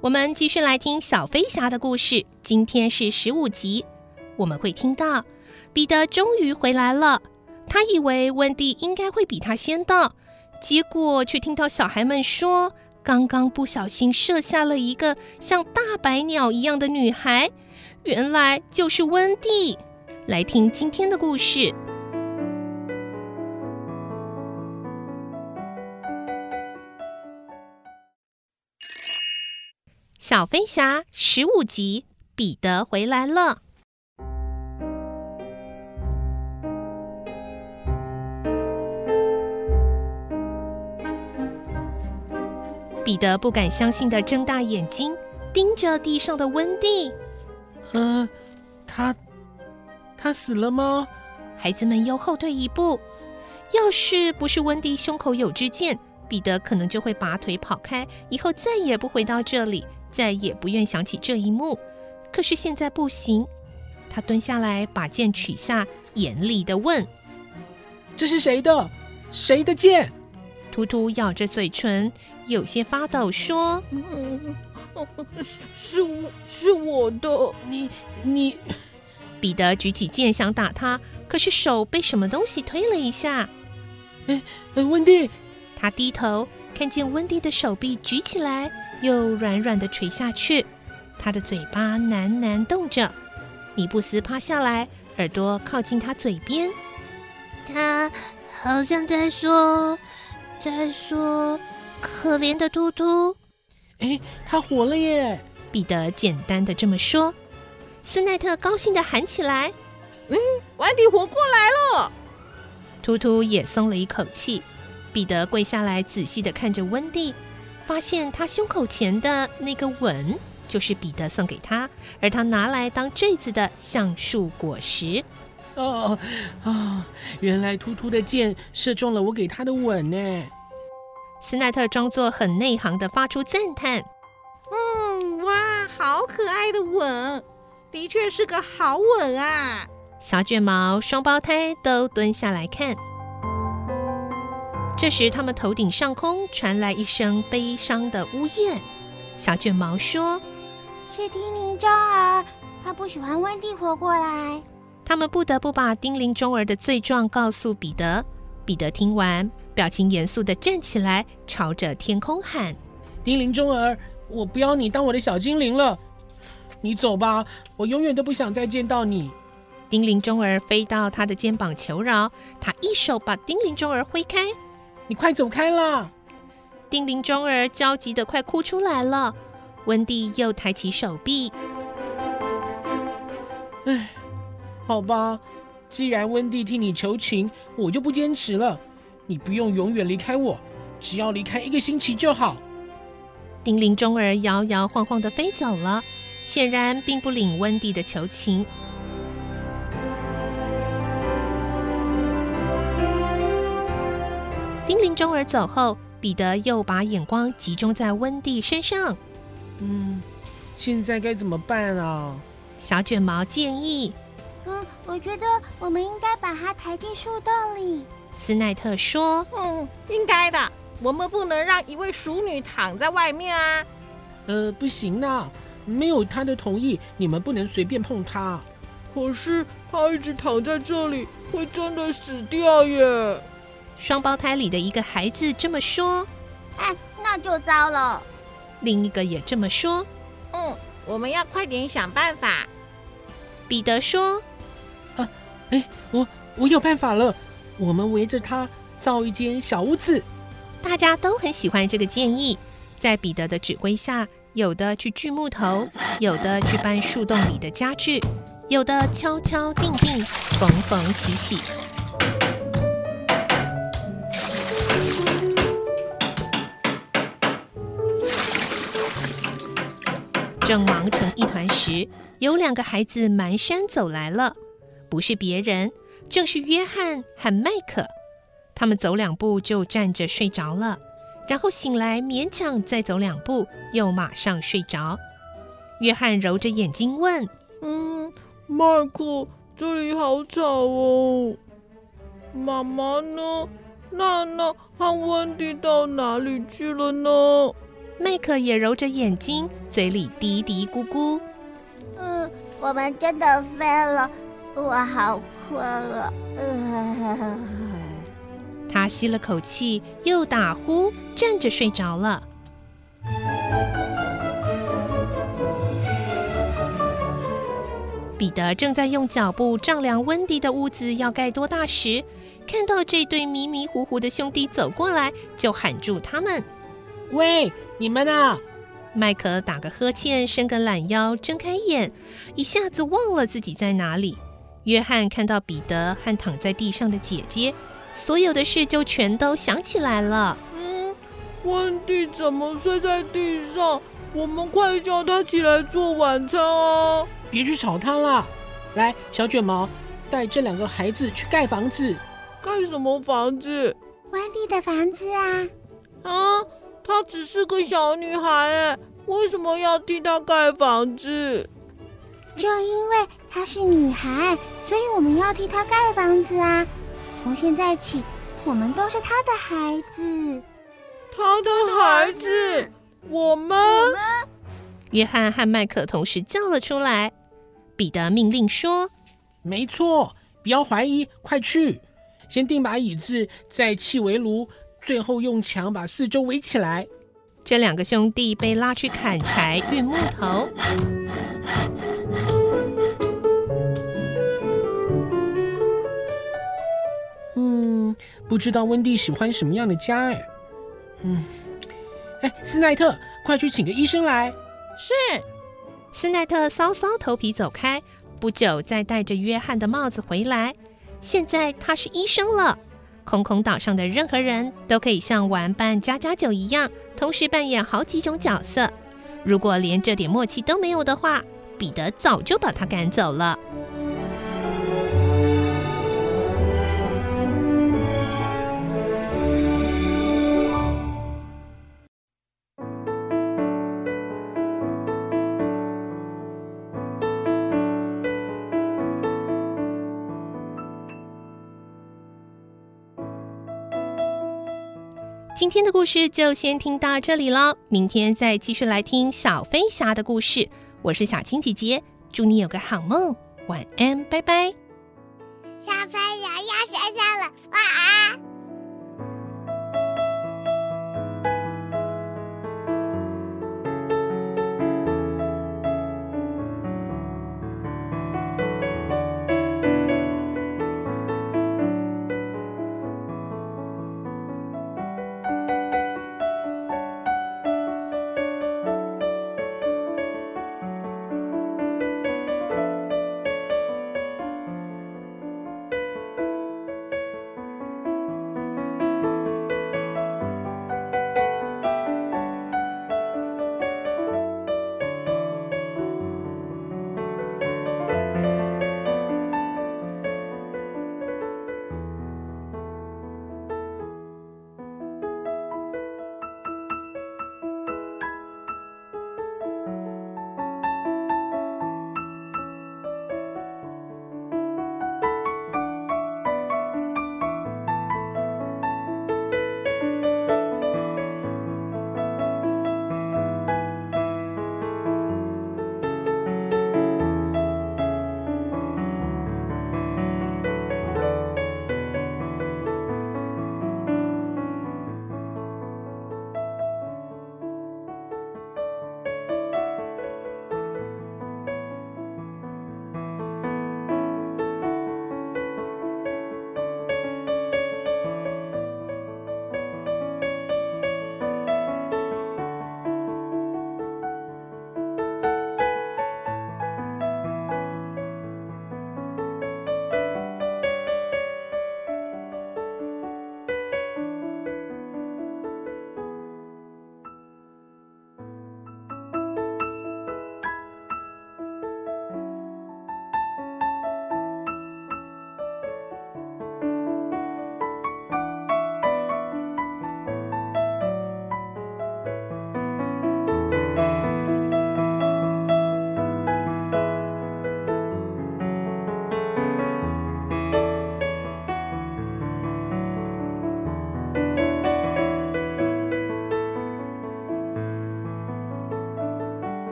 我们继续来听小飞侠的故事。今天是十五集，我们会听到彼得终于回来了。他以为温蒂应该会比他先到，结果却听到小孩们说，刚刚不小心射下了一个像大白鸟一样的女孩，原来就是温蒂。来听今天的故事。小飞侠十五集，彼得回来了。彼得不敢相信的睁大眼睛，盯着地上的温蒂。呃，他，他死了吗？孩子们又后退一步。要是不是温蒂胸口有支箭，彼得可能就会拔腿跑开，以后再也不回到这里。再也不愿想起这一幕，可是现在不行。他蹲下来，把剑取下，严厉的问：“这是谁的？谁的剑？”图图咬着嘴唇，有些发抖，说：“嗯，是是我是我的。你你。”彼得举起剑想打他，可是手被什么东西推了一下。哎，温蒂！他低头看见温蒂的手臂举起来。又软软的垂下去，他的嘴巴喃喃动着。尼布斯趴下来，耳朵靠近他嘴边，他好像在说，在说，可怜的突突。哎，他活了耶！彼得简单的这么说。斯奈特高兴的喊起来：“嗯，温蒂活过来了！”突突也松了一口气。彼得跪下来，仔细的看着温蒂。发现他胸口前的那个吻，就是彼得送给他，而他拿来当坠子的橡树果实。哦哦，原来突突的箭射中了我给他的吻呢。斯奈特装作很内行的发出赞叹：“嗯，哇，好可爱的吻，的确是个好吻啊！”小卷毛双胞胎都蹲下来看。这时，他们头顶上空传来一声悲伤的呜咽。小卷毛说：“是丁铃中儿，他不喜欢温蒂活过来。”他们不得不把丁铃中儿的罪状告诉彼得。彼得听完，表情严肃的站起来，朝着天空喊：“丁铃中儿，我不要你当我的小精灵了，你走吧，我永远都不想再见到你。”丁铃中儿飞到他的肩膀求饶，他一手把丁铃中儿挥开。你快走开啦！丁灵中儿焦急的快哭出来了。温蒂又抬起手臂。唉，好吧，既然温蒂替你求情，我就不坚持了。你不用永远离开我，只要离开一个星期就好。丁灵中儿摇摇晃晃的飞走了，显然并不领温蒂的求情。丁灵中儿走后，彼得又把眼光集中在温蒂身上。嗯，现在该怎么办啊？小卷毛建议。嗯，我觉得我们应该把它抬进树洞里。斯奈特说。嗯，应该的。我们不能让一位熟女躺在外面啊。呃，不行啊，没有她的同意，你们不能随便碰她。可是她一直躺在这里，会真的死掉耶。双胞胎里的一个孩子这么说：“哎，那就糟了。”另一个也这么说：“嗯，我们要快点想办法。彼得说：“啊，哎，我我有办法了，我们围着它造一间小屋子。”大家都很喜欢这个建议，在彼得的指挥下，有的去锯木头，有的去搬树洞里的家具，有的敲敲钉钉，缝缝洗洗。正忙成一团时，有两个孩子蹒跚走来了，不是别人，正是约翰和麦克。他们走两步就站着睡着了，然后醒来勉强再走两步，又马上睡着。约翰揉着眼睛问：“嗯，麦克，这里好吵哦。妈妈呢？娜娜和温蒂到哪里去了呢？”麦克也揉着眼睛，嘴里嘀嘀咕咕：“嗯，我们真的飞了，我好困了。呃”他吸了口气，又打呼，站着睡着了。彼得正在用脚步丈量温迪的屋子要盖多大时，看到这对迷迷糊糊的兄弟走过来，就喊住他们：“喂！”你们啊！麦克打个呵欠，伸个懒腰，睁开眼，一下子忘了自己在哪里。约翰看到彼得和躺在地上的姐姐，所有的事就全都想起来了。嗯，温蒂怎么睡在地上？我们快叫他起来做晚餐啊！别去吵他啦！来，小卷毛，带这两个孩子去盖房子。盖什么房子？温蒂的房子啊！啊！她只是个小女孩，哎，为什么要替她盖房子？就因为她是女孩，所以我们要替她盖房子啊！从现在起，我们都是她的孩子。她的孩子，我们。我们约翰和麦克同时叫了出来。彼得命令说：“没错，不要怀疑，快去，先订把椅子，再砌围炉。”最后用墙把四周围起来。这两个兄弟被拉去砍柴、运木头。嗯，不知道温蒂喜欢什么样的家哎。嗯，哎，斯奈特，快去请个医生来。是。斯奈特搔搔头皮走开，不久再戴着约翰的帽子回来。现在他是医生了。空空岛上的任何人都可以像玩扮家家酒一样，同时扮演好几种角色。如果连这点默契都没有的话，彼得早就把他赶走了。今天的故事就先听到这里了，明天再继续来听小飞侠的故事。我是小青姐姐，祝你有个好梦，晚安，拜拜。小飞侠要睡觉了，晚安。